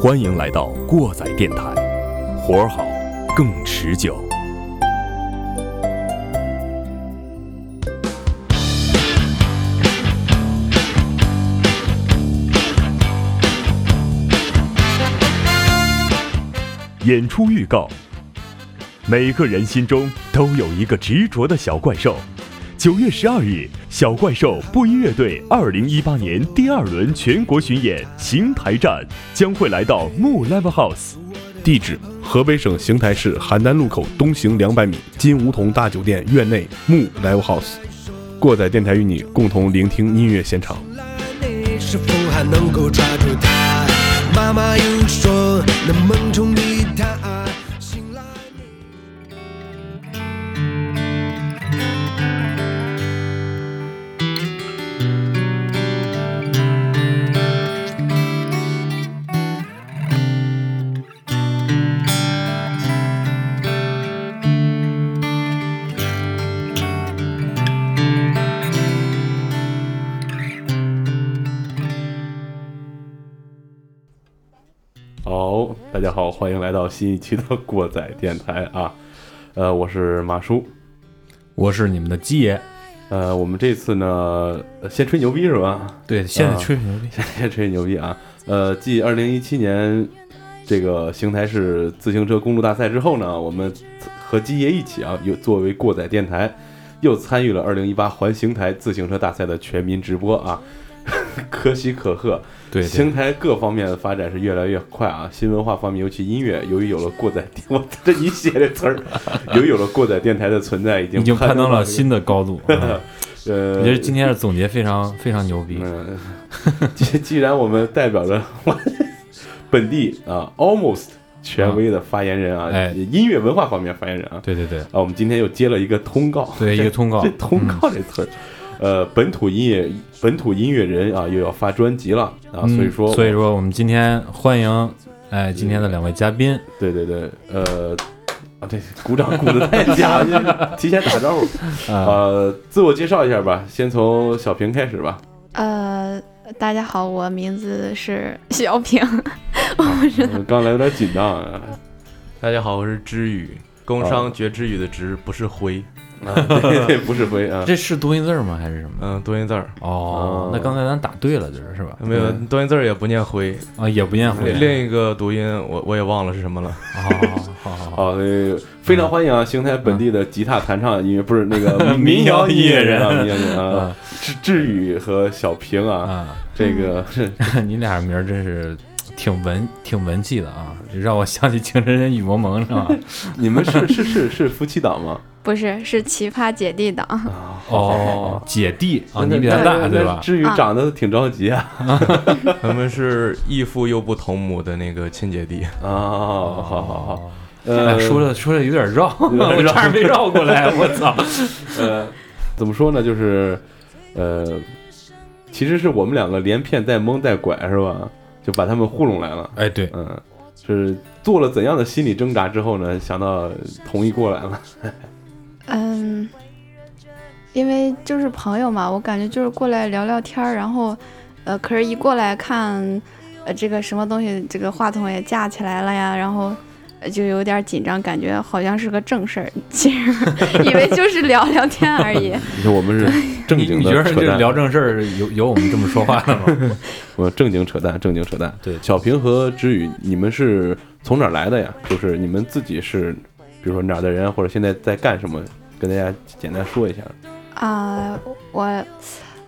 欢迎来到过载电台，活儿好，更持久。演出预告：每个人心中都有一个执着的小怪兽。九月十二日，小怪兽布衣乐队二零一八年第二轮全国巡演邢台站将会来到木 Live House，地址：河北省邢台市邯郸路口东行两百米金梧桐大酒店院内木 Live House。过载电台与你共同聆听音乐现场。你是否还能够抓住它？妈妈又说，那梦中的他好，欢迎来到新一期的过载电台啊。呃，我是马叔。我是你们的鸡爷，呃，我们这次呢，呃先吹牛逼是吧？对，现在啊吹牛逼，先吹牛逼啊！呃，继二零一七年这个邢台市自行车公路大赛之后呢，我们和鸡爷一起啊，又作为过载电台，又参与了二零一八环邢台自行车大赛的全民直播啊，可喜可贺。对对。邢台各方面的发展是越来越快啊，新文化方面，尤其音乐，由于有了过载电，我这你写的词儿，由于有了过载电台的存在，已经已经攀登了新的高度。嗯。呃，我觉得今天的总结非常非常牛逼。嗯，既既然我们代表着 本地啊 almost 权威的发言人啊，哎。音乐文化方面发言人啊，对对对。啊，我们今天又接了一个通告，对，一个通告。这，通告这词儿，呃，本土音乐本土音乐人啊又要发专辑了啊，嗯所以说所以说我们今天欢迎哎今天的两位嘉宾，对对对，呃。啊，这鼓掌鼓的太假了，提前打招呼。啊，呃，自我介绍一下吧，先从小平开始吧。呃，大家好，我名字是小平，我不知道。呃刚来有点紧张啊，大家好，我是知雨，工商觉知雨的知，不是灰，啊对对，不是灰啊，这是多音字吗？还是什么？嗯，多音字儿，哦哦，那刚才咱打对了，就是是吧？没有多音字儿也不念灰，啊，也不念灰另另一个读音我我也忘了是什么了。哦，好好好，非常欢迎啊！邢台本地的吉他弹唱音乐不是那个 民谣音音乐人啊，人民谣音乐人啊啊，志志宇和小平啊，啊，这个是 你俩名儿真是挺文挺文气的啊，让我想起《情深深雨蒙蒙》是吧？你们是是是是夫妻档吗？不是，是奇葩姐弟档。啊，哦，姐弟啊，那你比他大对吧？至于长得挺着急啊！他们是异父又不同母的那个亲姐弟，啊，好好好，哎呃，说的说的有点绕，有点绕 我差点没绕过来，我操！呃，怎么说呢？就是呃，其实是我们两个连骗带蒙带拐是吧？就把他们糊弄来了。哎，对，嗯，是做了怎样的心理挣扎之后呢？想到同意过来了。嗯，因为就是朋友嘛，我感觉就是过来聊聊天儿，然后，呃，可是一过来看，呃，这个什么东西，这个话筒也架起来了呀，然后。呃就有点紧张，感觉好像是个正事儿，其实 以为就是聊聊天而已。你说我们是 正经你你觉得的扯淡，这聊正事儿有有我们这么说话的吗？我正经扯淡，正经扯淡。对小平和知宇，你们是从哪儿来的呀？就是你们自己是，比如说哪儿的人，或者现在在干什么，跟大家简单说一下。啊、我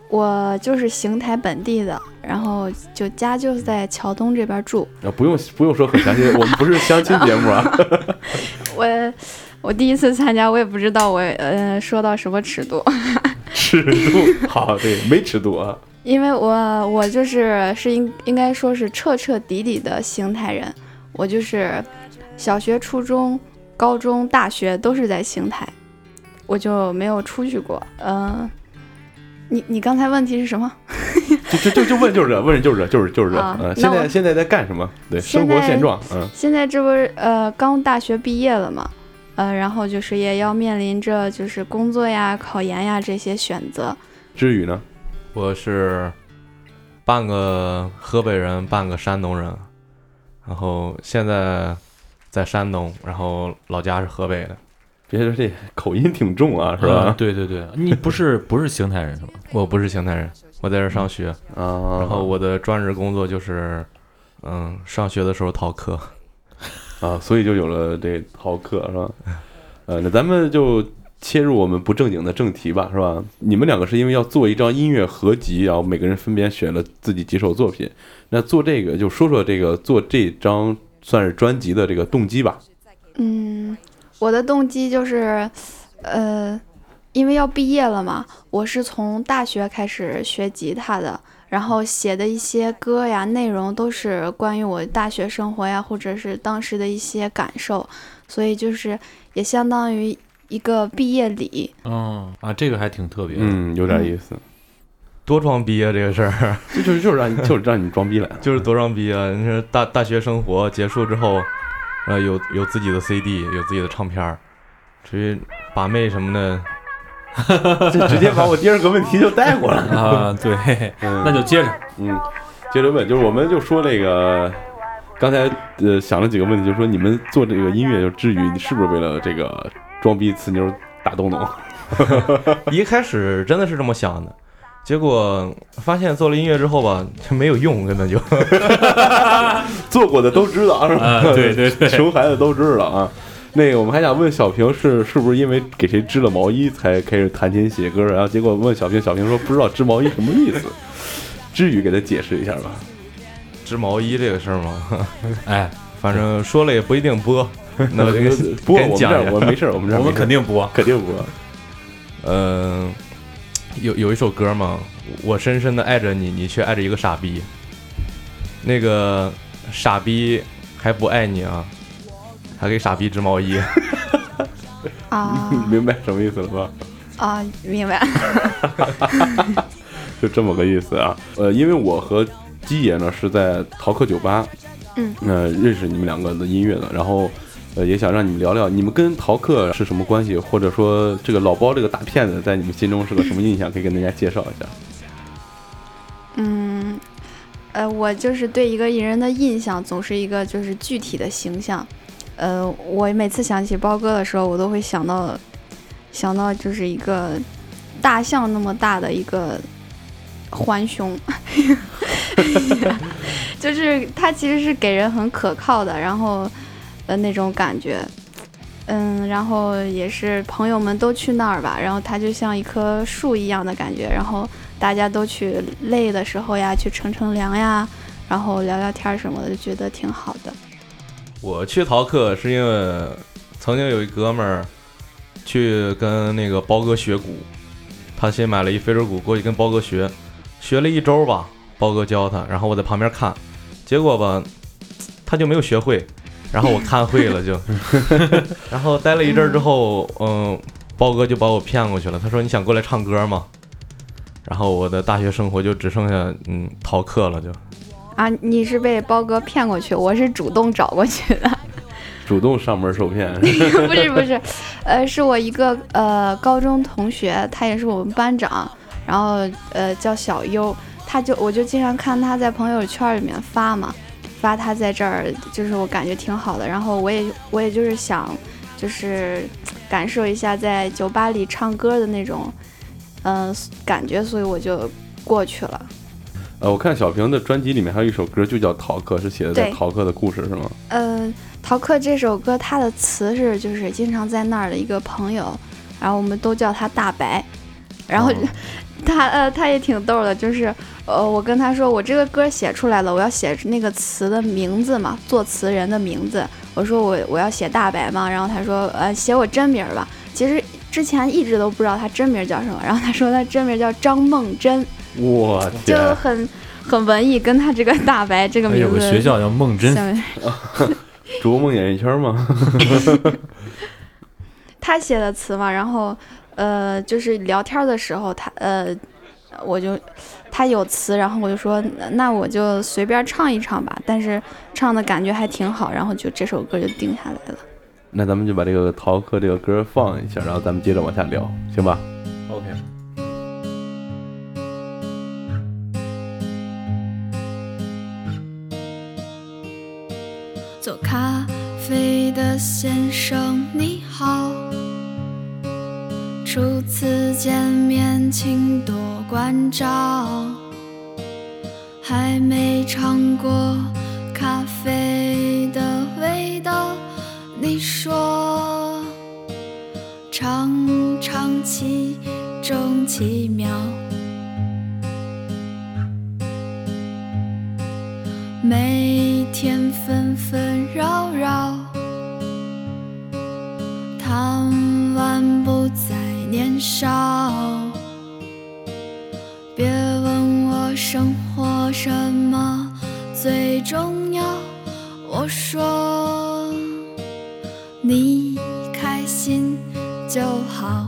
我就是邢台本地的，然后就家就是在桥东这边住。啊，不用不用说很详细，我们不是相亲节目啊。我我第一次参加，我也不知道我呃说到什么尺度，尺度好，对，没尺度啊。因为我我就是是应应该说是彻彻底底的邢台人，我就是小学、初中、高中、大学都是在邢台，我就没有出去过。嗯、你你刚才问题是什么？就就就就问就是这，问就是这，就是就是这。嗯，现在现在在干什么？对，生活现状。嗯，现在这不是呃刚大学毕业了嘛，呃，然后就是也要面临着就是工作呀、考研呀这些选择。知宇呢？我是半个河北人，半个山东人，然后现在在山东，然后老家是河北的。别说这口音挺重啊，是吧嗯？对对对，你不是不是邢台人是吧？我不是邢台人，我在这儿上学，啊，然后我的专职工作就是，嗯，上学的时候逃课。啊，所以就有了这逃课，是吧？呃，那咱们就切入我们不正经的正题吧，是吧？你们两个是因为要做一张音乐合集，然后每个人分别选了自己几首作品。那做这个就说说这个做这张算是专辑的这个动机吧。嗯，我的动机就是，呃，因为要毕业了嘛，我是从大学开始学吉他的，然后写的一些歌呀，内容都是关于我大学生活呀，或者是当时的一些感受，所以就是也相当于一个毕业礼。嗯啊，这个还挺特别的。嗯，有点意思。多装逼啊！这个事儿就 就是就是让你就是让你装逼来。就是多装逼啊！你说大大学生活结束之后，呃，有有自己的 CD，有自己的唱片儿，至于把妹什么的，这直接把我第二个问题就带过来了。啊，对，嗯那就接着。嗯，接着问，就是我们就说这个，刚才呃想了几个问题，就是说你们做这个音乐，就至于你是不是为了这个装逼呲妞打东东？一开始真的是这么想的，结果发现做了音乐之后吧，就 没有用，根本就。做过的都知道，是吧？啊对对对 熊孩子都知道啊。那个，我们还想问小平是是不是因为给谁织了毛衣才开始弹琴写歌？然后结果问小平，小平说不知道织毛衣什么意思。至于给他解释一下吧。织毛衣这个事儿吗，哎，反正说了也不一定播。那我就给不过给你我们这儿。我没事儿，我们这儿我们肯定播。肯定播。嗯、有有一首歌嘛，我深深的爱着你，你却爱着一个傻逼。那个傻逼还不爱你啊，还给傻逼织毛衣。啊 明白什么意思了吧？啊，明白。就这么个意思啊。呃，因为我和鸡爷呢是在逃课酒吧，嗯，呃，认识你们两个的音乐的，然后呃也想让你们聊聊你们跟逃课是什么关系，或者说这个老包这个大骗子在你们心中是个什么印象，可以跟大家介绍一下。嗯，呃，我就是对一个人的印象总是一个就是具体的形象。呃，我每次想起包哥的时候，我都会想到想到就是一个大象那么大的一个浣熊，就是他其实是给人很可靠的，然后呃那种感觉。嗯，然后也是朋友们都去那儿吧，然后他就像一棵树一样的感觉，然后大家都去累的时候呀，去乘乘凉呀，然后聊聊天什么的，就觉得挺好的。我去逃课是因为曾经有一哥们儿去跟那个包哥学鼓，他先买了一非洲鼓过去跟包哥学，学了一周吧，包哥教他，然后我在旁边看，结果吧，他就没有学会，然后我看会了就，然后待了一阵儿之后，嗯，包哥就把我骗过去了，他说你想过来唱歌吗？然后我的大学生活就只剩下嗯逃课了就。啊，你是被包哥骗过去，我是主动找过去的。主动上门受骗，不是不是，呃，是我一个呃高中同学，他也是我们班长，然后呃叫小优，他就我就经常看他在朋友圈里面发嘛，发他在这儿，就是我感觉挺好的，然后我也我也就是想就是感受一下在酒吧里唱歌的那种嗯、呃感觉，所以我就过去了。呃，我看小平的专辑里面还有一首歌就叫《逃课》，是写的在逃课的故事是吗？呃，逃课这首歌，它的词是就是经常在那儿的一个朋友，然后我们都叫他大白，然后、哦他呃他也挺逗的，就是呃我跟他说我这个歌写出来了，我要写那个词的名字嘛，作词人的名字，我说我我要写大白嘛，然后他说呃写我真名吧，其实之前一直都不知道他真名叫什么，然后他说他真名叫张梦真，我就，很很文艺，跟他这个大白这个哎有个名字学校叫梦真，像 逐梦演艺圈嘛？他写的词嘛，然后呃，就是聊天的时候，他呃我就他有词，然后我就说那那我就随便唱一唱吧，但是唱的感觉还挺好，然后就这首歌就定下来了。那咱们就把这个逃课这个歌放一下，然后咱们接着往下聊，行吧？OK，做咖啡的先生见面请多关照。还没尝过咖啡的味道，你说尝尝其中奇妙。每天年少。别问我生活什么最重要，我说你开心就好。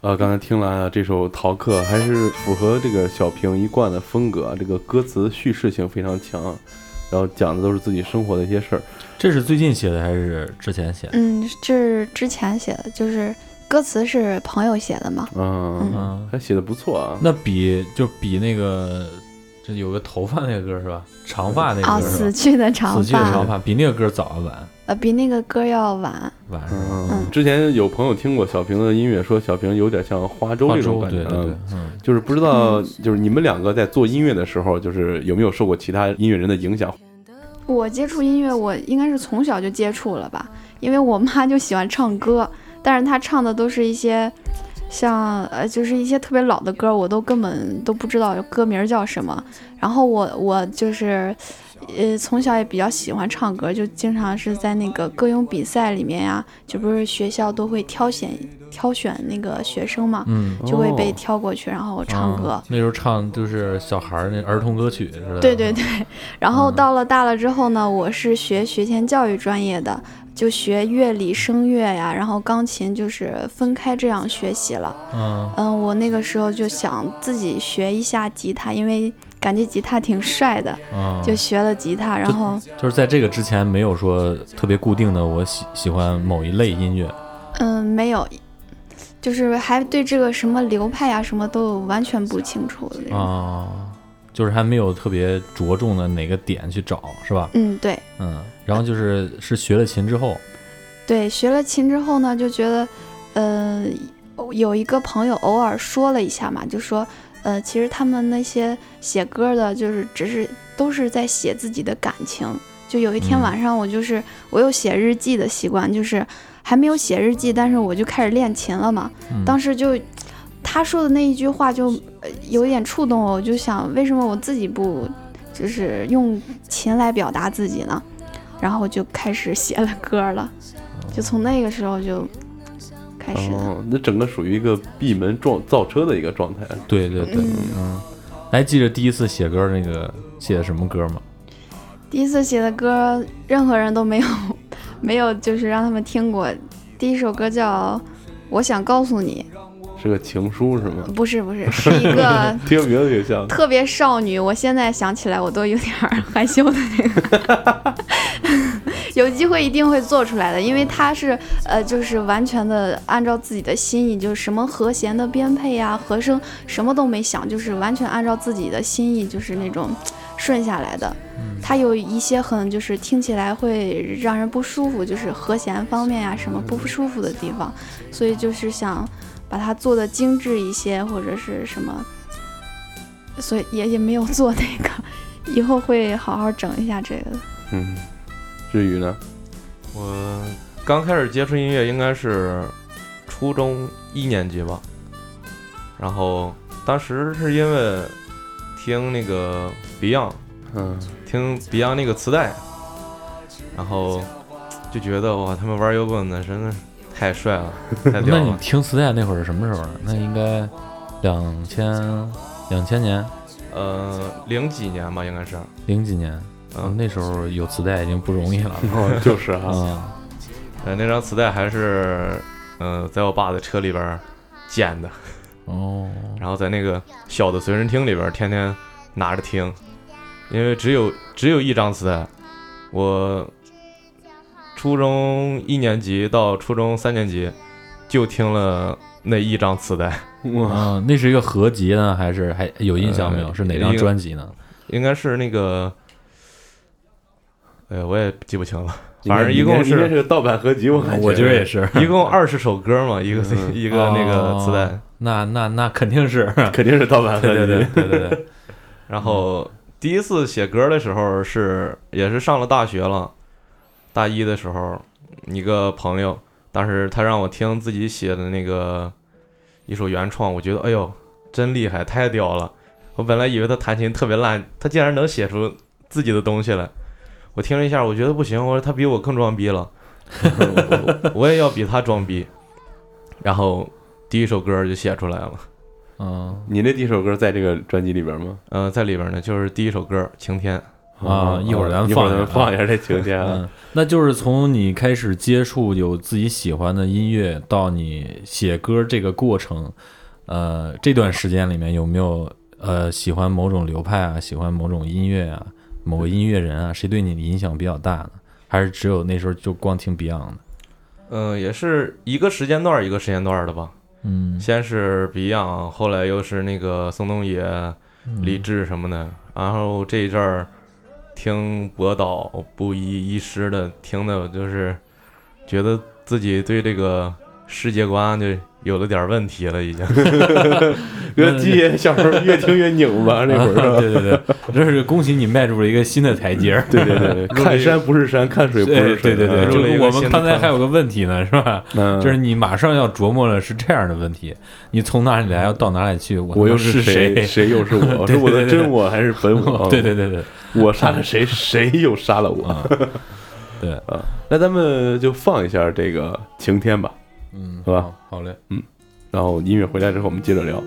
呃，刚才听了这首《逃课》，还是符合这个小平一贯的风格，这个歌词叙事性非常强，然后讲的都是自己生活的一些事儿。这是最近写的还是之前写的？嗯，这是之前写的，就是歌词是朋友写的嘛。嗯，嗯，还写的不错啊。那比就比那个这有个头发那个歌是吧？长发那啊，个歌是吧？死去的长死去的长发，比那个歌早啊晚呃，比那个歌要晚。晚是吧？嗯，之前有朋友听过小平的音乐，说小平有点像花粥花这种感觉。对对对嗯，嗯，就是不知道，就是你们两个在做音乐的时候，就是有没有受过其他音乐人的影响？我接触音乐，我应该是从小就接触了吧，因为我妈就喜欢唱歌，但是她唱的都是一些像呃，就是一些特别老的歌，我都根本都不知道歌名叫什么。然后我我就是呃，从小也比较喜欢唱歌，就经常是在那个歌咏比赛里面呀，就不是学校都会挑选挑选那个学生嘛，嗯，就会被哦挑过去，然后唱歌。啊那时候唱就是小孩儿那儿童歌曲是吧。对对对，然后嗯到了大了之后呢，我是学学前教育专业的，就学乐理、声乐呀，然后钢琴就是分开这样学习了。嗯嗯，我那个时候就想自己学一下吉他，因为感觉吉他挺帅的，啊，就学了吉他。然后，就是在这个之前没有说特别固定的，我喜喜欢某一类音乐。嗯，没有，就是还对这个什么流派呀什么都完全不清楚的那种。啊，就是还没有特别着重的哪个点去找，是吧？嗯，对嗯，然后就是是学了琴之后，对，学了琴之后呢，就觉得，呃，有一个朋友偶尔说了一下嘛，就说，呃，其实他们那些写歌的，就是只是都是在写自己的感情。就有一天嗯晚上，我就是我有写日记的习惯，就是还没有写日记，但是我就开始练琴了嘛。嗯当时就他说的那一句话就呃有点触动我，我就想为什么我自己不就是用琴来表达自己呢？然后就开始写了歌了，就从那个时候就开始的。哦，那整个属于一个闭门撞造车的一个状态。对对对，嗯，还记得第一次写歌那个写的什么歌吗？第一次写的歌，任何人都没有 没有就是让他们听过。第一首歌叫《我想告诉你是个情书是吗？》，不是不是，是一个 听名字挺像。特别少女，我现在想起来我都有点儿 害羞的那个。有机会一定会做出来的，因为它是呃，就是完全的按照自己的心意，就是什么和弦的编配呀、和声什么都没想，就是完全按照自己的心意，就是那种顺下来的。它有一些很就是听起来会让人不舒服，就是和弦方面呀、什么不舒服的地方，所以就是想把它做的精致一些，或者是什么。所以也也没有做那个，以后会好好整一下这个。嗯，至于呢？我刚开始接触音乐应该是初中一年级吧，然后当时是因为听那个 Beyond，嗯，听 Beyond 那个磁带，然后就觉得哇，他们玩摇滚的真的是太帅了，太屌那你。听磁带那会儿是什么时候呢？那应该两千两千年呃，零几年吧，应该是，零几年，嗯，嗯，那时候有磁带已经不容易了。哦，就是哈。嗯，呃，那张磁带还是，呃，在我爸的车里边捡的，哦，然后在那个小的随身听里边天天拿着听，因为只有只有一张磁带，我初中一年级到初中三年级就听了那一张磁带，哇，啊，那是一个合集呢，还是还有印象没有？呃是哪张专辑呢？应该是那个，哎呀，我也记不清了，反正一共应该应该是是个盗版合集，我感觉。我觉得也是，一共二十首歌嘛，一个嗯。一个那个磁带。哦，那那那肯定是，肯定是盗版合集。对对对对对对，然后第一次写歌的时候是也是上了大学了，大一的时候，一个朋友，当时他让我听自己写的那个一首原创，我觉得哎呦真厉害，太屌了！我本来以为他弹琴特别烂，他竟然能写出自己的东西来。我听了一下，我觉得不行，我说他比我更装逼了，我 我也要比他装逼。然后第一首歌就写出来了，嗯你那第一首歌在这个专辑里边吗？嗯、在里边呢就是第一首歌《晴天》。哦啊一会儿咱一会儿放一下咱放一下这晴天啊。嗯，那就是从你开始接触有自己喜欢的音乐到你写歌这个过程，呃，这段时间里面有没有呃喜欢某种流派啊，喜欢某种音乐啊，某个音乐人啊，谁对你的影响比较大呢？还是只有那时候就光听 Beyond 的？嗯，也是一个时间段儿一个时间段儿的吧。嗯，先是 Beyond，后来又是那个宋冬野、嗯李志什么的，然后这一阵儿听博导布衣医师的，听的就是觉得自己对这个世界观就有了点问题了，已经。越鸡爷小时候越听越拧巴，那会儿是吧啊对对对，这是恭喜你迈入了一个新的台阶儿。对对对对，看山不是山，看水不是水。对对对，就是我们刚才还有个问题呢，是吧？嗯，就是你马上要琢磨了是这样的问题，你从哪里来，要到哪里去？我我又是谁？谁又是我？是我的真我还是本我？对对对对，我杀了谁，谁又杀了我？啊，对，啊，那咱们就放一下这个晴天吧，嗯，好吧好？嘞，嗯，然后音乐回来之后我们接着聊。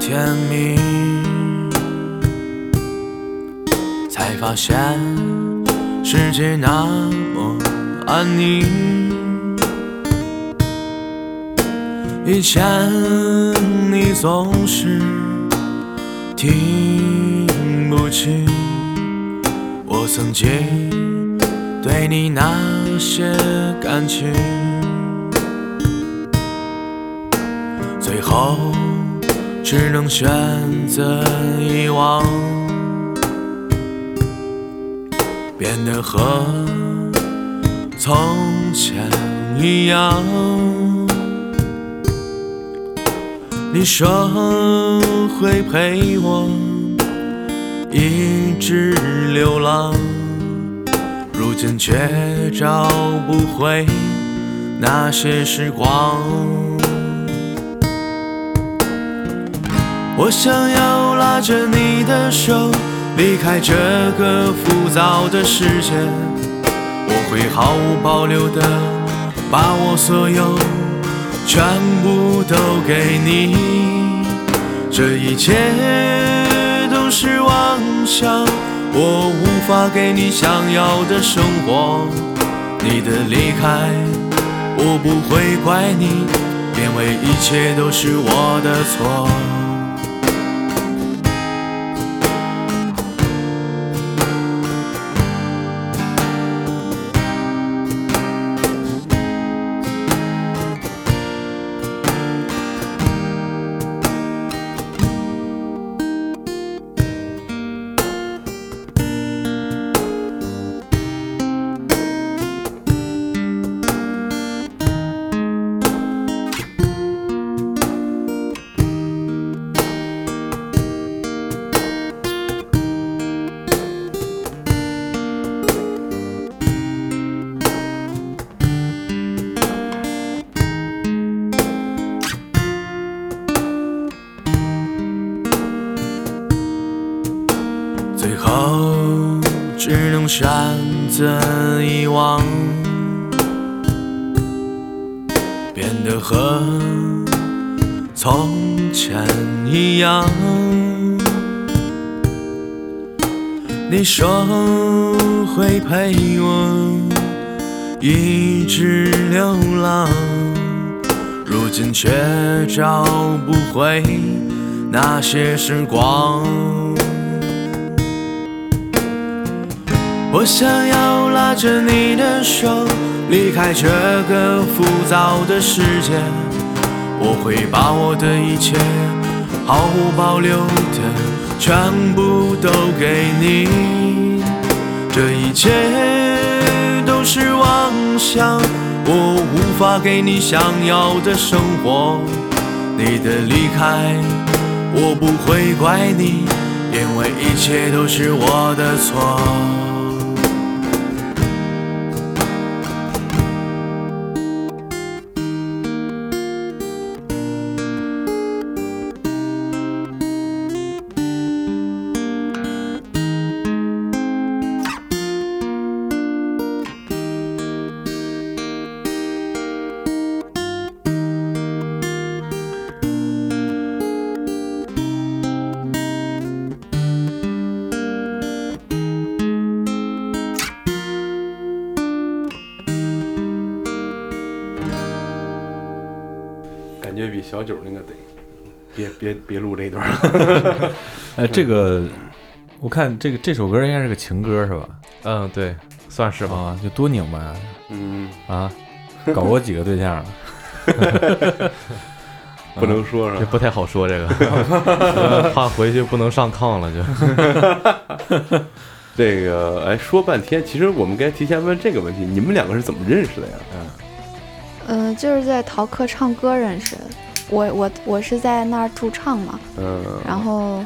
甜蜜才发现世界那么安宁以前你总是听不清我曾经对你那些感情。最后只能选择遗忘，变得和从前一样。你说会陪我一直流浪，如今却找不回那些时光。我想要拉着你的手，离开这个浮躁的世界。我会毫无保留的把我所有全部都给你，这一切都是妄想，我无法给你想要的生活。你的离开，我不会怪你，因为一切都是我的错。的遗忘，变得和从前一样。你说会陪我一直流浪，如今却找不回那些时光。我想要拉着你的手，离开这个浮躁的世界。我会把我的一切毫无保留的全部都给你，这一切都是妄想，我无法给你想要的生活。你的离开，我不会怪你，因为一切都是我的错。别录这一段儿。哎，这个我看这个这首歌应该是个情歌是吧？嗯，对，算是吧。啊，就多拧巴呀嗯，啊！搞过几个对象了？不能说是吧？这不太好说这个，呃 怕回去不能上炕了就。这个哎，说半天，其实我们该提前问这个问题：你们两个是怎么认识的呀？嗯、就是在逃课唱歌认识的。我我我是在那儿驻唱嘛，嗯，然后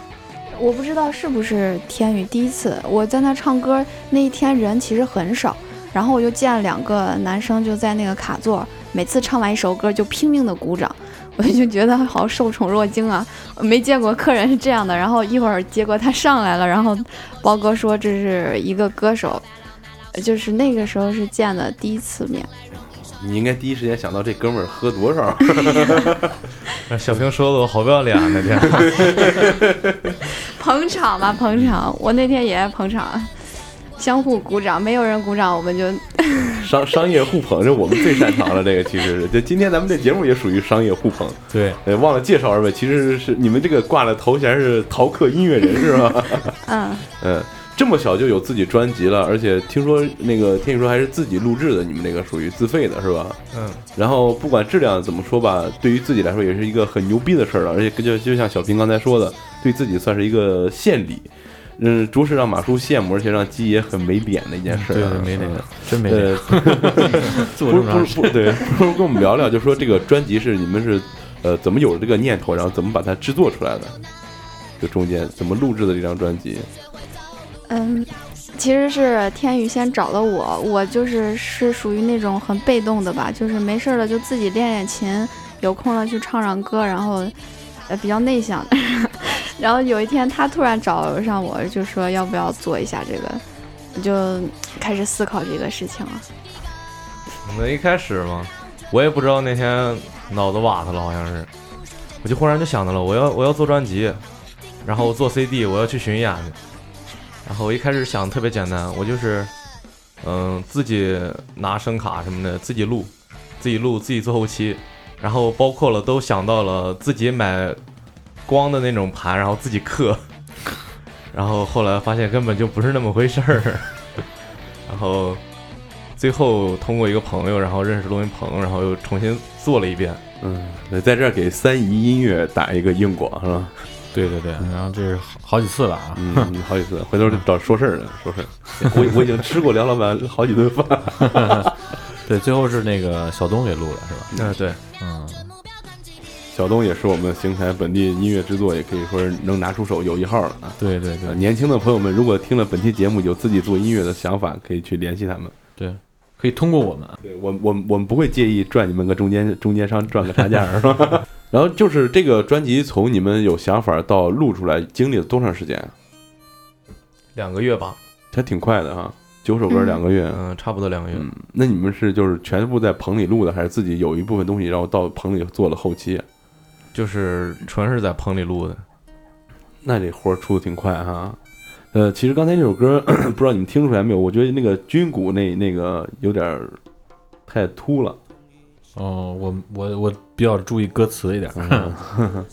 我不知道是不是天宇第一次，我在那儿唱歌那一天人其实很少，然后我就见两个男生就在那个卡座，每次唱完一首歌就拼命的鼓掌，我就觉得好受宠若惊啊，没见过客人是这样的。然后一会儿结果他上来了，然后包哥说这是一个歌手，就是那个时候是见的第一次面。你应该第一时间想到这哥们儿喝多少？小平说的我好不要脸那天。捧场吧，捧场！我那天也捧场。相互鼓掌，没有人鼓掌我们就商商业互捧，这我们最擅长了。这个其实是，就今天咱们这节目也属于商业互捧。对，呃，忘了介绍二位，其实是你们这个挂的头衔是逃课音乐人是吧？嗯 嗯，这么小就有自己专辑了，而且听说那个天宇说还是自己录制的，你们这个属于自费的是吧？嗯，然后不管质量怎么说吧，对于自己来说也是一个很牛逼的事儿了，而且就就像小平刚才说的，对自己算是一个献礼。嗯，着实让马叔羡慕，而且让鸡爷很没脸的一件事儿、对啊。没脸嗯，真没脸，不是不是不对，不如跟我们聊聊，就说这个专辑是你们是呃怎么有这个念头，然后怎么把它制作出来的？就中间怎么录制的这张专辑？嗯，其实是天宇先找的我，我就是是属于那种很被动的吧，就是没事了就自己练练琴，有空了去唱唱歌，然后呃比较内向的。然后有一天他突然找上我，就说要不要做一下这个，就开始思考这个事情了。那一开始嘛，我也不知道那天脑子瓦特了，好像是，我就忽然就想到了，我要我要做专辑，然后做 CD，我要去巡演去。然后我一开始想特别简单，我就是，嗯、自己拿声卡什么的，自己录，自己录，自己做后期，然后包括了都想到了自己买光的那种盘，然后自己刻。然后后来发现根本就不是那么回事儿，然后最后通过一个朋友，然后认识录音棚，然后又重新做了一遍。嗯，对，在这儿给三姨音乐打一个硬广是吧？对对对，然后这是好好几次了啊，嗯，好几次，回头找说事儿的说事儿。我我已经吃过梁老板好几顿饭。对，最后是那个小东给录的是吧？嗯，对，嗯，小东也是我们邢台本地音乐制作，也可以说是能拿出手有一号了啊。对对对呃年轻的朋友们，如果听了本期节目有自己做音乐的想法，可以去联系他们。对，可以通过我们，对我我我们不会介意赚你们个中间中间商赚个差价，是吧？然后就是这个专辑从你们有想法到录出来，经历了多长时间？两个月吧，还挺快的哈，九首歌嗯两个月。嗯，差不多两个月。嗯，那你们是就是全部在棚里录的，还是自己有一部分东西，然后到棚里做了后期啊？就是纯是在棚里录的。那这活儿出的挺快哈。呃，其实刚才这首歌 不知道你们听出来没有？我觉得那个军鼓那那个有点太突了，哦，我我我比较注意歌词一点，嗯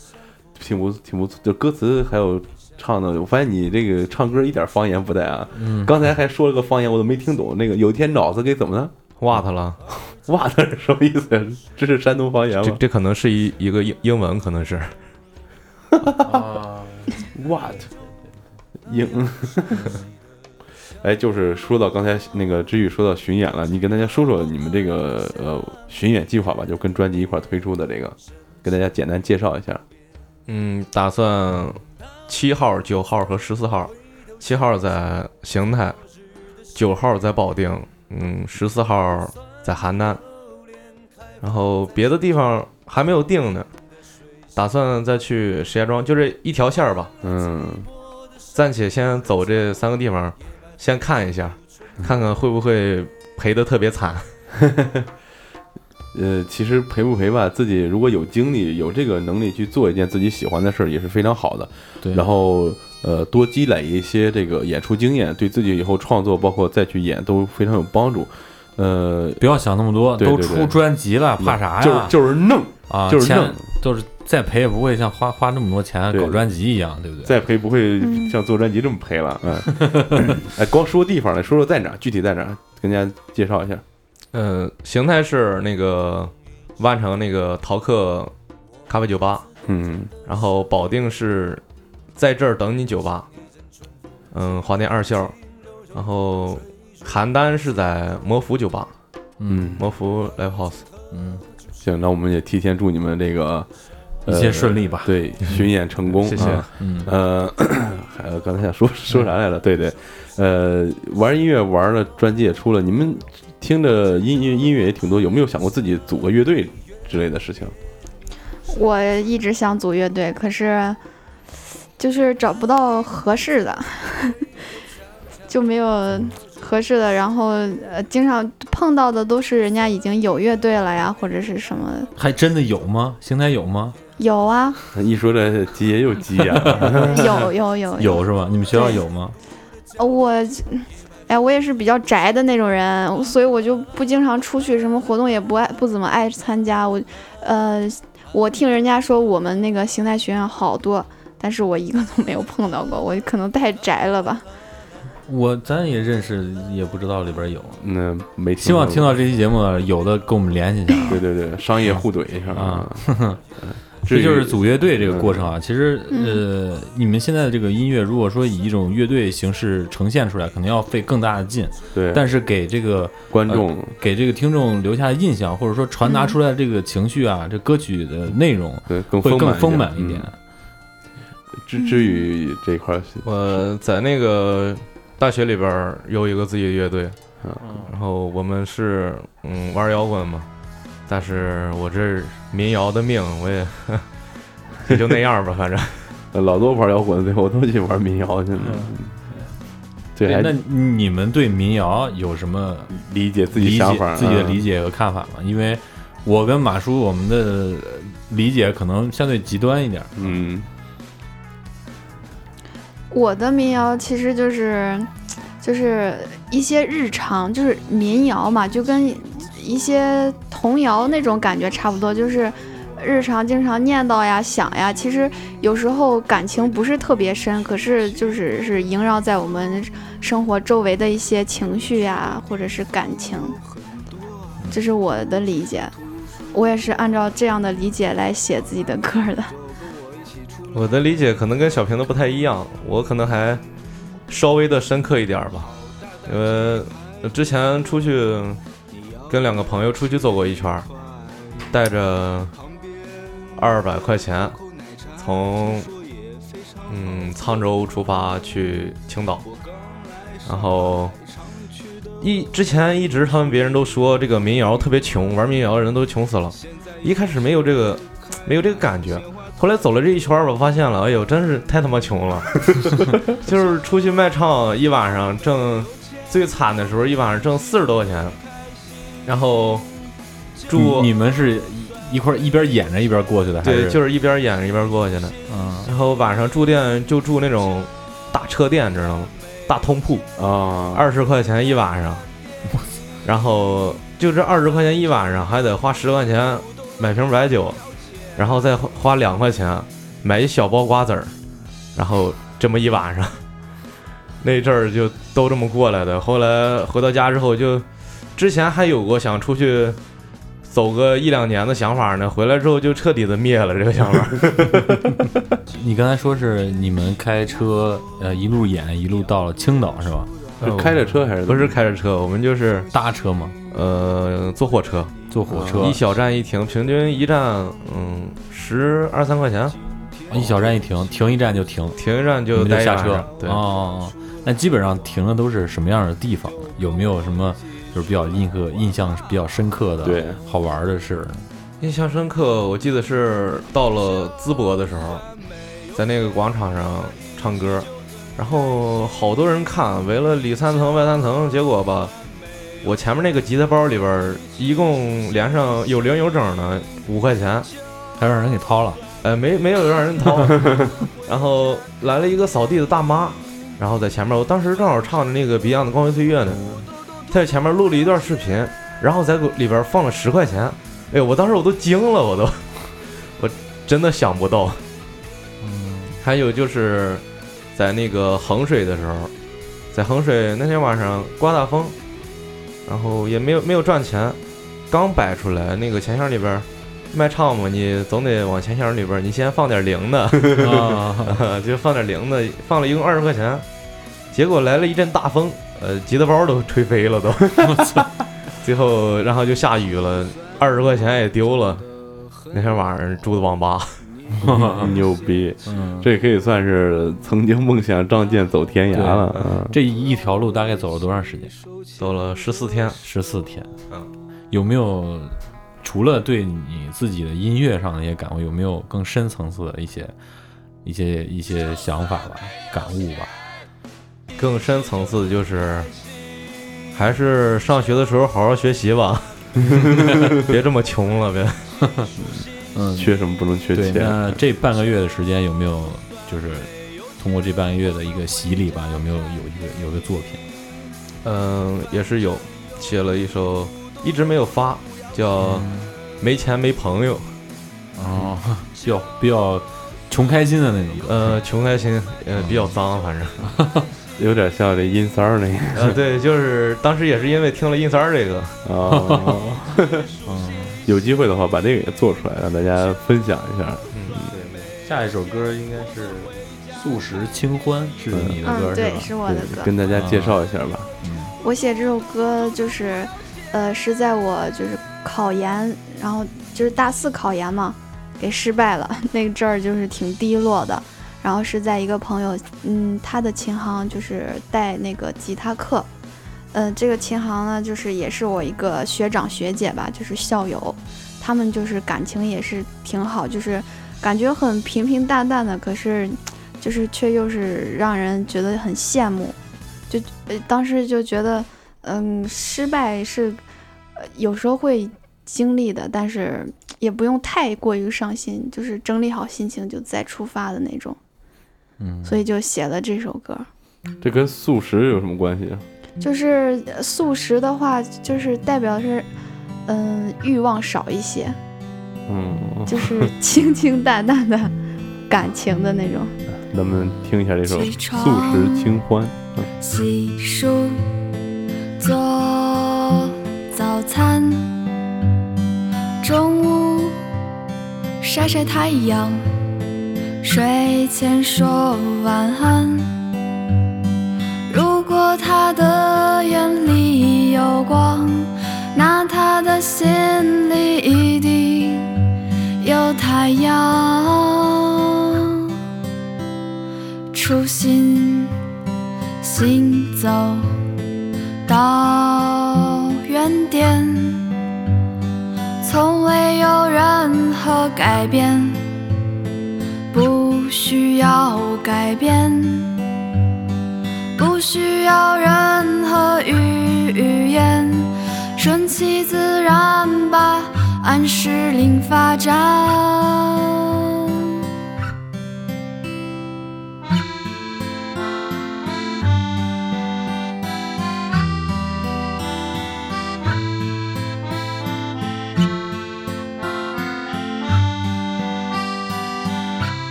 挺不挺不错，就歌词还有唱的，我发现你这个唱歌一点方言不带啊。嗯，刚才还说了个方言，我都没听懂。那个有一天脑子给怎么了？哇他了，哇，那是什么意思？这是山东方言吗这这可能是一一个英英文，可能是？What？英。哎，就是说到刚才那个知宇说到巡演了，你跟大家说说你们这个呃巡演计划吧，就跟专辑一块儿推出的这个，跟大家简单介绍一下。嗯，打算七号、九号和十四号，七号在邢台，九号在保定，嗯，十四号在邯郸，然后别的地方还没有定呢，打算再去石家庄，就这一条线儿吧，嗯，暂且先走这三个地方，先看一下，看看会不会赔的特别惨。呃，其实赔不赔吧，自己如果有精力、有这个能力去做一件自己喜欢的事儿，也是非常好的。对，然后呃，多积累一些这个演出经验，对自己以后创作，包括再去演都非常有帮助。呃，不要想那么多，都对对对出专辑了，怕啥呀？就是就是弄，啊，就是弄就是再赔也不会像花花那么多钱搞专辑一样，对不对？再赔不会嗯像做专辑这么赔了。嗯，哎，光说地方了，说说在哪，具体在哪，跟大家介绍一下。嗯，邢台市那个万城那个淘客咖啡酒吧，嗯然后保定是在这儿等你酒吧，嗯，华电二校，然后邯郸是在魔府酒吧，嗯魔府 Live House。嗯，行，那我们也提前祝你们这个一切顺利吧。对，巡演成功，谢谢啊嗯，呃，还有刚才想说说啥来了？对对，呃，玩音乐玩了，专辑也出了，你们听着音乐音乐也挺多，有没有想过自己组个乐队之类的事情？我一直想组乐队，可是就是找不到合适的，就没有合适的。然后呃，经常碰到的都是人家已经有乐队了呀，或者是什么还真的有吗？邢台有吗？有啊，一说这急也有急呀、有有有有是吧？你们学校有吗？呃我，哎，我也是比较宅的那种人，所以我就不经常出去，什么活动也不爱不怎么爱参加。我，呃，我听人家说我们那个邢台学院好多，但是我一个都没有碰到过，我可能太宅了吧。我咱也认识，也不知道里边有。那没希望听到这期节目有的跟我们联系一下啊。对对对，商业互怼一下啊。这就是组乐队这个过程啊。其实嗯呃，你们现在的这个音乐，如果说以一种乐队形式呈现出来，可能要费更大的劲，对，但是给这个观众给这个听众留下的印象，或者说传达出来的这个情绪啊，这歌曲的内容对更会更丰丰满一点。嗯至至于这块儿，我在那个大学里边有一个自己的乐队，嗯然后我们是嗯玩摇滚嘛，但是我这民谣的命，我也 也就那样吧，反正呃老多玩摇滚，的，我都去玩民谣去了。这还那你们对民谣有什么理解自己想法，自己的嗯理解和看法吗？因为我跟马叔我们的理解可能相对极端一点。嗯我的民谣其实就是，就是一些日常，就是民谣嘛，就跟一些童谣那种感觉差不多，就是日常经常念叨呀、想呀。其实有时候感情不是特别深，可是就是是萦绕在我们生活周围的一些情绪呀，或者是感情，这是我的理解。我也是按照这样的理解来写自己的歌的。我的理解可能跟小平的不太一样，我可能还稍微的深刻一点儿吧。呃，之前出去跟两个朋友出去走过一圈，带着二百块钱从嗯沧州出发去青岛，然后一之前一直他们别人都说这个民谣特别穷，玩民谣的人都穷死了。一开始没有这个没有这个感觉，后来走了这一圈儿吧，发现了，哎呦，真是太他妈穷了。就是出去卖唱一晚上挣最惨的时候，一晚上挣四十多块钱，然后住你你们是一一块一边演着一边过去的，对，就是一边演着一边过去的。嗯。然后晚上住店就住那种大车店，知道吗？大通铺，啊，二十块钱一晚上，然后就这二十块钱一晚上，还得花十块钱买瓶白酒，然后再花花两块钱买一小包瓜子儿，然后这么一晚上，那阵儿就都这么过来的。后来回到家之后就，之前还有过想出去走个一两年的想法呢，回来之后就彻底的灭了这个想法。你刚才说是你们开车呃一路演一路到了青岛是吧？是开着车还是不是开着车，我们就是搭车嘛？呃坐火车。坐火车。一小站一停，平均一站嗯十二三块钱，一小站一停，停一站就停，停一站就们就下车。对，哦哦哦，那基本上停的都是什么样的地方？有没有什么就是比较印刻、印象比较深刻的、对。好玩的事？印象深刻，我记得是到了淄博的时候，在那个广场上唱歌，然后好多人看，围了里三层外三层，结果吧，我前面那个吉他包里边儿一共连上有零有整的五块钱，还让人给掏了？呃，没没有让人掏，然后来了一个扫地的大妈，然后在前面，我当时正好唱着那个 Beyond 的《光辉岁月》呢，她在前面录了一段视频，然后在里边放了十块钱，哎呦，我当时我都惊了，我都，我真的想不到。嗯，还有就是在那个衡水的时候，在衡水那天晚上刮大风，然后也没有没有赚钱，刚摆出来那个钱箱里边儿卖唱嘛，你总得往钱箱里边儿你先放点零的，啊，就放点零的，放了一共二十块钱，结果来了一阵大风，呃，吉他包都吹飞了都，最后然后就下雨了，二十块钱也丢了。那天晚上住的网吧，牛逼，嗯，这可以算是曾经梦想仗剑走天涯了。嗯这一条路大概走了多长时间？走了十四天。十四天。嗯，有没有除了对你自己的音乐上的一些感悟，有没有更深层次的一些一些一些想法吧、感悟吧？更深层次的就是，还是上学的时候好好学习吧，别这么穷了，别。嗯，缺什么不能缺对。钱？那这半个月的时间有没有就是通过这半个月的一个洗礼吧，有没有有一个有一个作品？嗯，也是有写了一首，一直没有发，叫《没钱没朋友》。哦，比较比较穷开心的那种歌。呃，穷开心，呃，比较脏，反正。有点像这阴三儿那个呃，对，就是当时也是因为听了阴三儿这个，啊。有机会的话，把这个也做出来，让大家分享一下。嗯，对，下一首歌应该是《素食清欢》，是你的歌嗯，对，吧？是我的歌。跟大家介绍一下吧。我写这首歌就是，呃，是在我就是考研，然后就是大四考研嘛，给失败了，那个阵儿就是挺低落的。然后是在一个朋友，嗯，他的琴行就是带那个吉他课，呃，这个琴行呢，就是也是我一个学长学姐吧，就是校友，他们就是感情也是挺好，就是感觉很平平淡淡的，可是就是却又是让人觉得很羡慕。就呃当时就觉得，嗯，失败是呃有时候会经历的，但是也不用太过于伤心，就是整理好心情就再出发的那种。嗯，所以就写了这首歌。这跟素食有什么关系啊？就是呃素食的话，就是代表是，嗯，欲望少一些，嗯，就是清清淡淡的感情的那种。咱们听一下这首《素食清欢》。洗漱，做早餐，中午晒晒太阳，睡前说晚安。他的眼里有光，那他的心里一定有太阳。初心。行走到原点，从未有任何改变，不需要改变，不需要任何语语言，顺其自然吧，按时令发展。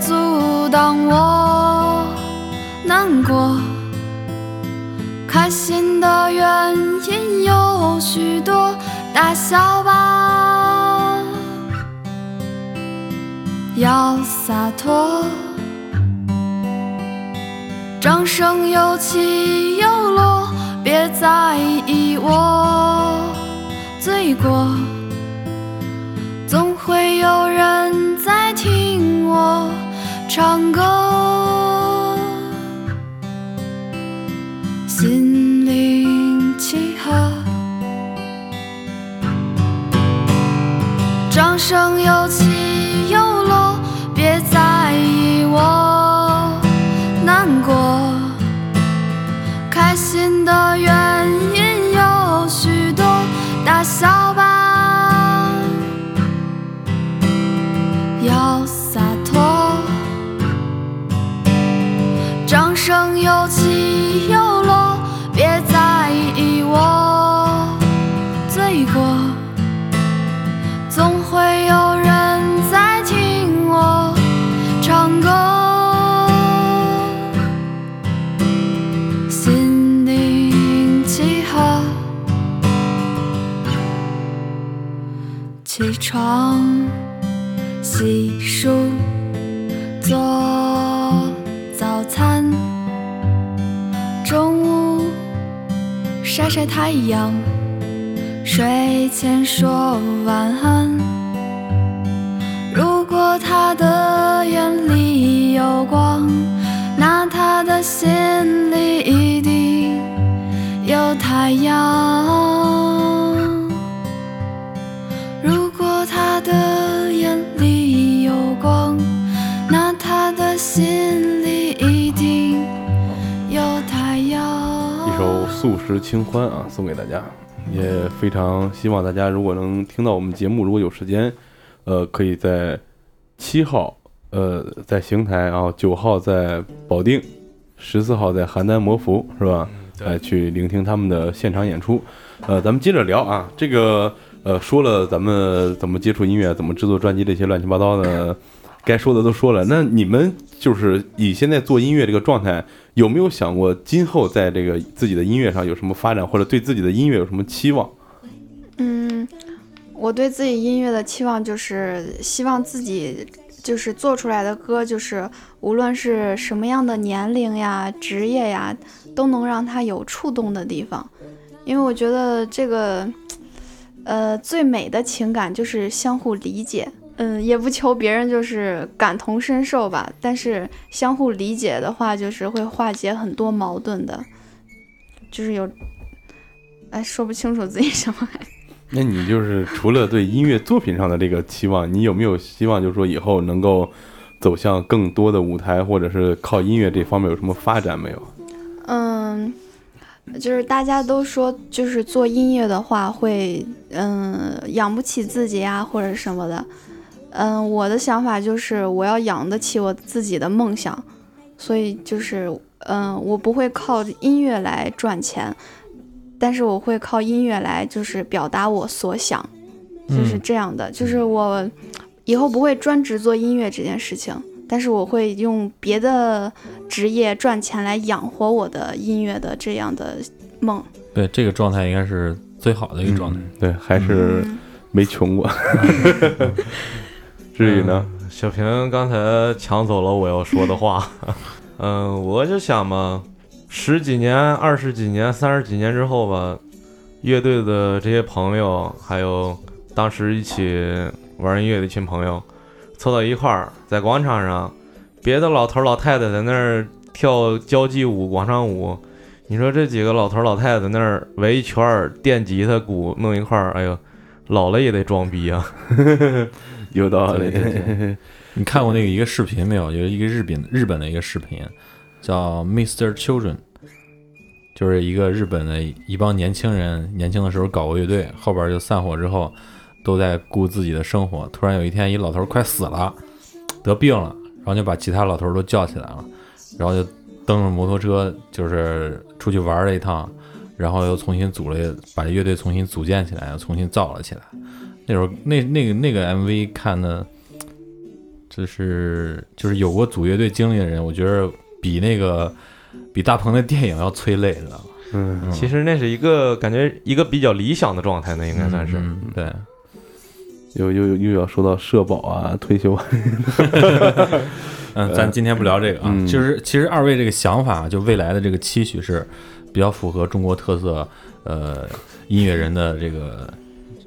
阻挡我难过。开心的原因有许多，大笑吧，要洒脱。掌声有起有落，别在意我罪过。总会有人在听我唱歌，心灵契合。掌声有请掌声有起有落，别在意我罪过。总会有人在听我唱歌，心灵契合，起床。洗漱，做晒晒太阳，睡前说晚安。如果他的眼里有光，那他的心里一定有太阳。素食清欢啊，送给大家，也非常希望大家如果能听到我们节目，如果有时间，呃，可以在七号，呃，在邢台，然后九号在保定，十四号在邯郸魔符，是吧？来去聆听他们的现场演出。呃，咱们接着聊啊，这个呃说了咱们怎么接触音乐，怎么制作专辑这些乱七八糟的，该说的都说了。那你们就是以现在做音乐这个状态，有没有想过今后在这个自己的音乐上有什么发展，或者对自己的音乐有什么期望？嗯，我对自己音乐的期望就是希望自己就是做出来的歌，就是无论是什么样的年龄呀、职业呀，都能让他有触动的地方。因为我觉得这个，呃，最美的情感就是相互理解。嗯，也不求别人就是感同身受吧，但是相互理解的话，就是会化解很多矛盾的，就是有，哎，说不清楚自己什么。那你就是除了对音乐作品上的这个期望，你有没有希望，就是说以后能够走向更多的舞台，或者是靠音乐这方面有什么发展没有？嗯，就是大家都说，就是做音乐的话会，嗯，养不起自己啊，或者什么的。嗯，我的想法就是我要养得起我自己的梦想，所以就是，嗯，我不会靠音乐来赚钱，但是我会靠音乐来就是表达我所想，就是嗯这样的。就是我以后不会专职做音乐这件事情，但是我会用别的职业赚钱来养活我的音乐的这样的梦。对，这个状态应该是最好的一个状态。嗯对，还是嗯没穷过。至于呢？小平刚才抢走了我要说的话。嗯，我就想嘛，十几年、二十几年、三十几年之后吧，乐队的这些朋友，还有当时一起玩音乐的一群朋友，凑到一块儿，在广场上，别的老头老太太在那儿跳交际舞、广场舞。你说这几个老头老太太在那儿围一圈儿，电吉他、鼓弄一块儿，哎呦，老了也得装逼啊！有道理。对对 你看过那个一个视频没有？有一个日本日本的一个视频，叫 Mr. Children，就是一个日本的一帮年轻人，年轻的时候搞过乐队，后边就散伙之后，都在顾自己的生活。突然有一天，一老头快死了，得病了，然后就把其他老头都叫起来了，然后就蹬着摩托车，就是出去玩了一趟，然后又重新组了，把这乐队重新组建起来，又重新造了起来。那时候那那个那个 MV 看的，就是就是有过组乐队经历的人，我觉得比那个比大鹏的电影要催泪，知道吗？嗯，其实那是一个感觉一个比较理想的状态那，应该算是。嗯对。又又又要说到社保啊、退休啊，嗯，咱今天不聊这个啊，嗯就是其实二位这个想法，就未来的这个期许是比较符合中国特色，呃，音乐人的这个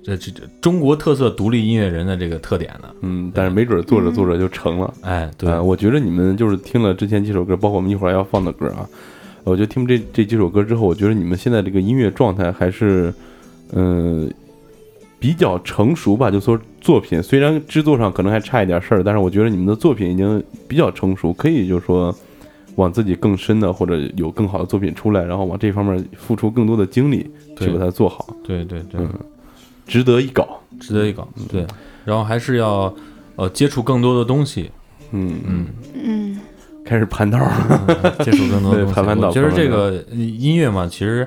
这这这中国特色独立音乐人的这个特点呢。嗯，但是没准做着做着就成了。哎，对，啊，我觉得你们就是听了之前几首歌，包括我们一会儿要放的歌啊，我觉得听这这几首歌之后，我觉得你们现在这个音乐状态还是，嗯、比较成熟吧。就说作品虽然制作上可能还差一点事儿，但是我觉得你们的作品已经比较成熟，可以就是说往自己更深的或者有更好的作品出来，然后往这方面付出更多的精力去对把它做好，对对对，嗯，值得一搞。值得一搞。对，然后还是要呃接触更多的东西，嗯嗯，嗯开始盘道了。接触更多的东西。对盘盘道我觉得盘盘道这个音乐嘛，其实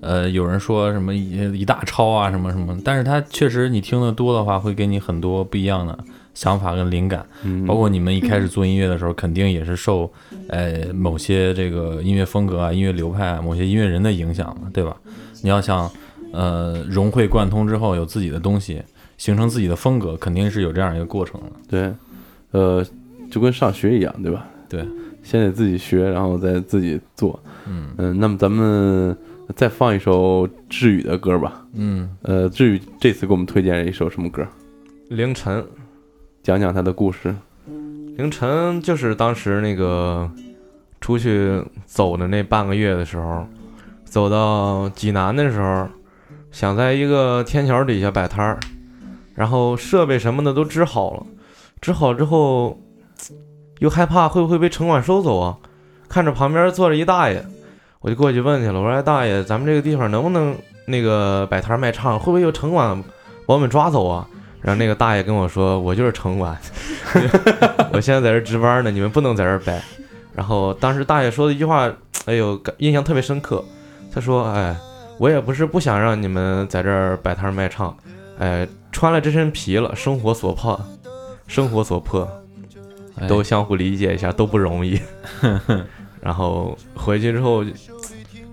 呃有人说什么一一大抄啊什么什么，但是它确实你听得多的话，会给你很多不一样的想法跟灵感。嗯，包括你们一开始做音乐的时候，肯定也是受呃某些这个音乐风格啊、音乐流派啊、某些音乐人的影响嘛，对吧？你要想呃融会贯通之后有自己的东西，形成自己的风格，肯定是有这样一个过程的。对，呃，就跟上学一样，对吧？对，先得自己学，然后再自己做。嗯嗯，那么咱们再放一首志宇的歌吧。嗯，呃，志宇这次给我们推荐了一首什么歌？凌晨，讲讲他的故事。凌晨就是当时那个出去走的那半个月的时候，走到济南的时候，想在一个天桥底下摆摊儿，然后设备什么的都支好了，支好之后又害怕会不会被城管收走啊？看着旁边坐着一大爷，我就过去问去了，我说哎大爷，咱们这个地方能不能那个摆摊卖唱？会不会有城管把我们抓走啊？然后那个大爷跟我说，我就是城管，我现在在这儿值班呢，你们不能在这儿摆。然后当时大爷说的一句话，哎呦，印象特别深刻。他说，哎，我也不是不想让你们在这儿摆摊卖唱，哎，穿了这身皮了，生活所迫，生活所迫，哎都相互理解一下，都不容易。然后回去之后，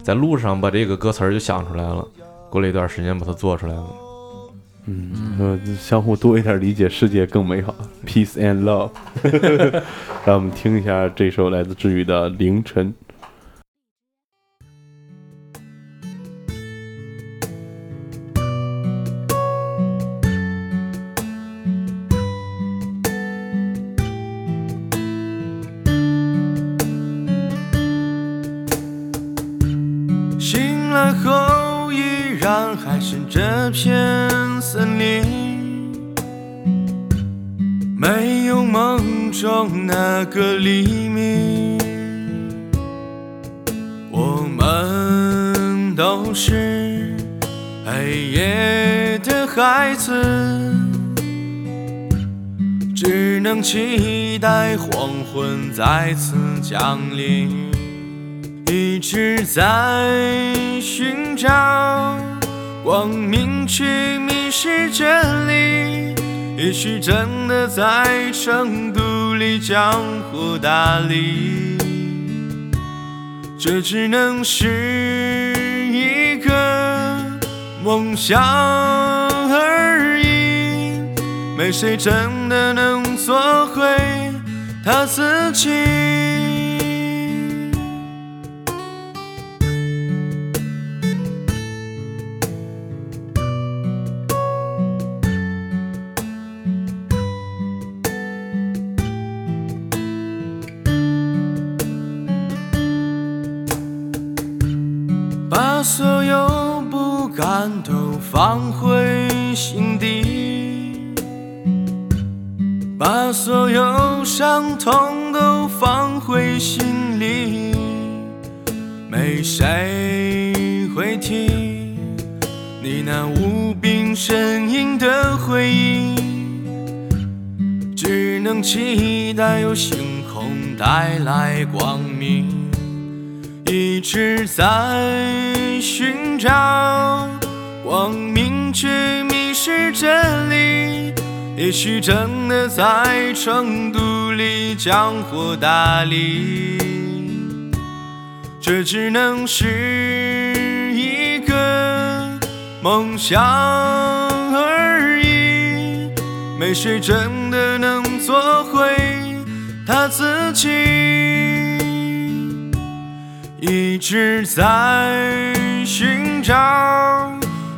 在路上把这个歌词儿就想出来了，过了一段时间把它做出来了。嗯，呃，相互多一点理解，世界更美好，peace and love。让我们听一下这首来自治愈的《凌晨》。片森林，没有梦中那个黎明。我们都是黑夜的孩子，只能期待黄昏再次降临。一直在寻找光明，却迷失真理。也许真的在成都里江湖大理，这只能是一个梦想而已。没谁真的能做回他自己。把所有不甘都放回心底，把所有伤痛都放回心里，没谁会听你那无病呻吟的回忆，只能期待有星空带来光明。一直在寻找光明，却迷失真理。也许真的在成都里江湖大理，这只能是一个梦想而已。没谁真的能做回他自己。一直在寻找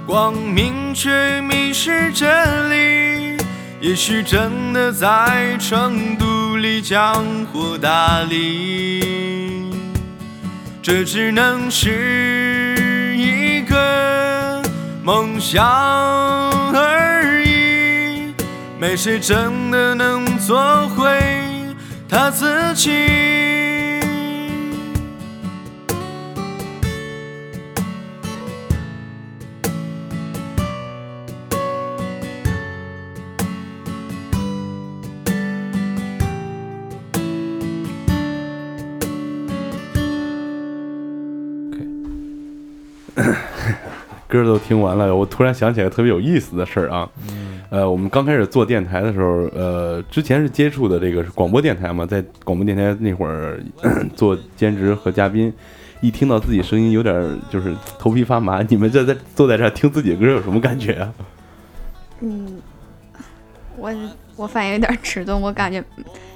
光明，却迷失真理。也许真的在成都里江湖大理，这只能是一个梦想而已。没谁真的能做回他自己。歌都听完了，我突然想起来特别有意思的事儿啊。呃，我们刚开始做电台的时候，呃，之前是接触的这个是广播电台嘛，在广播电台那会儿 做兼职和嘉宾，一听到自己声音有点儿就是头皮发麻。你们这在坐在这儿听自己的歌有什么感觉啊？嗯，我我反应有点迟钝，我感觉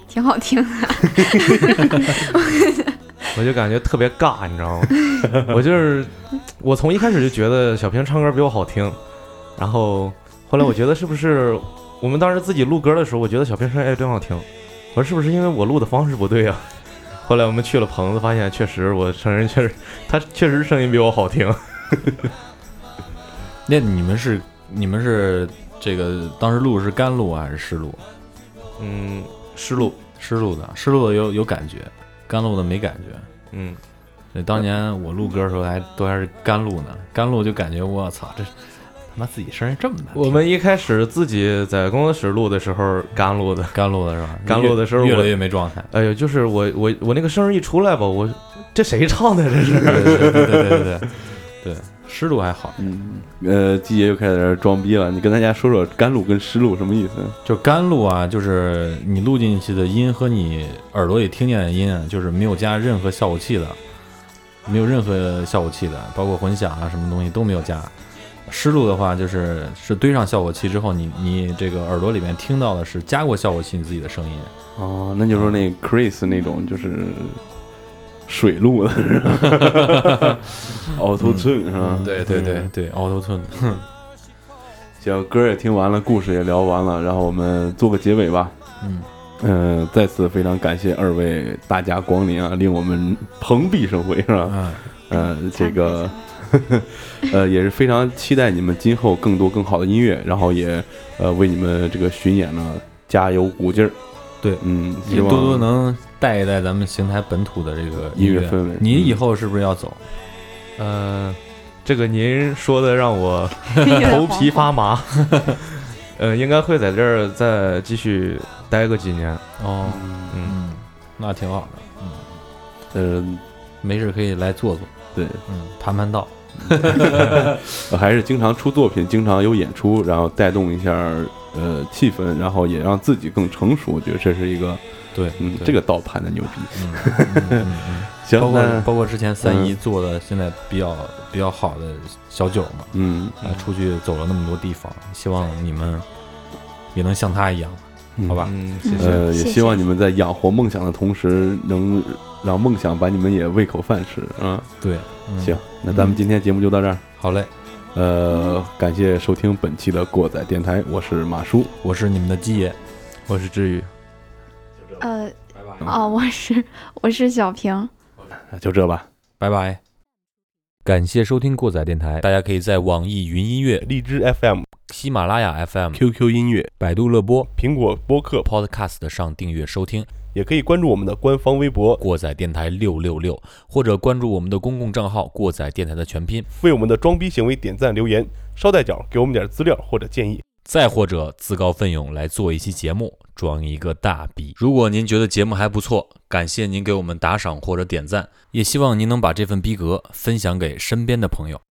挺好听的。我就感觉特别尬，你知道吗？我就是我从一开始就觉得小平唱歌比我好听，然后后来我觉得是不是我们当时自己录歌的时候，我觉得小平声音哎真好听，我说是不是因为我录的方式不对啊？后来我们去了棚子，发现确实我声音确实他确实声音比我好听。那你们是你们是这个当时录是干录还是湿录？嗯，湿录，湿录的，湿录的有有感觉，干录的没感觉。嗯，当年我录歌的时候还都还是干录呢，干录就感觉我操这他妈自己声音这么难听。我们一开始自己在工作室录的时候，干录的，干录的是吧？干录的时候越来越没状态。哎呦，就是我我我那个声一出来吧，我这谁唱的这是？对对对对对，湿度还好，嗯呃，季节又开始装逼了，你跟大家说说干录跟湿录什么意思？就干录啊，就是你录进去的音和你耳朵里听见的音啊，就是没有加任何效果器的。没有任何效果器的，包括混响啊什么东西都没有加。湿录的话，就是是堆上效果器之后，你你这个耳朵里面听到的是加过效果器你自己的声音。哦，那就是说那 Chris 那种就是水录的，是吧？Auto Tune 是吧？对对对对，Auto Tune。行，歌也听完了，故事也聊完了，然后我们做个结尾吧。嗯嗯、再次非常感谢二位大驾光临啊，令我们蓬荜生辉，是吧？嗯，呃，这个，呃，也是非常期待你们今后更多更好的音乐，然后也呃为你们这个巡演呢加油鼓劲儿。对嗯，希望也多多能带一带咱们邢台本土的这个音乐氛围您以后是不是要走？呃，这个您说的让我 头皮发麻。呃，应该会在这儿再继续待个几年。哦，嗯，嗯，那挺好的。嗯，呃，没事可以来坐坐，对，嗯，盘盘道。呃还是经常出作品，经常有演出，然后带动一下呃气氛，然后也让自己更成熟。我觉得这是一个，对，嗯，这个道盘的牛逼。嗯嗯嗯嗯 行，包括包括之前三一嗯做的现在比较比较好的小酒嘛，嗯，啊，出去走了那么多地方，希望你们也能像他一样，嗯好吧？嗯，谢谢。呃，也希望你们在养活梦想的同时，能让梦想把你们也喂口饭吃啊。对，嗯行，，那咱们今天节目就到这儿。好嘞，呃，感谢收听本期的过载电台，我是马叔。我是你们的鸡爷，我是志宇。呃，哦，我是我是小平。就这吧。拜拜。感谢收听过载电台，大家可以在网易云音乐、荔枝 FM、喜马拉雅 FM、QQ 音乐、百度乐播、苹果播客，Podcast 上订阅收听也可以关注我们的官方微博，过载电台六六六，或者关注我们的公共账号“过载电台”的全拼，为我们的装逼行为点赞留言，捎带脚给我们点资料或者建议。再或者自告奋勇来做一期节目，装一个大逼。如果您觉得节目还不错，感谢您给我们打赏或者点赞，也希望您能把这份逼格分享给身边的朋友。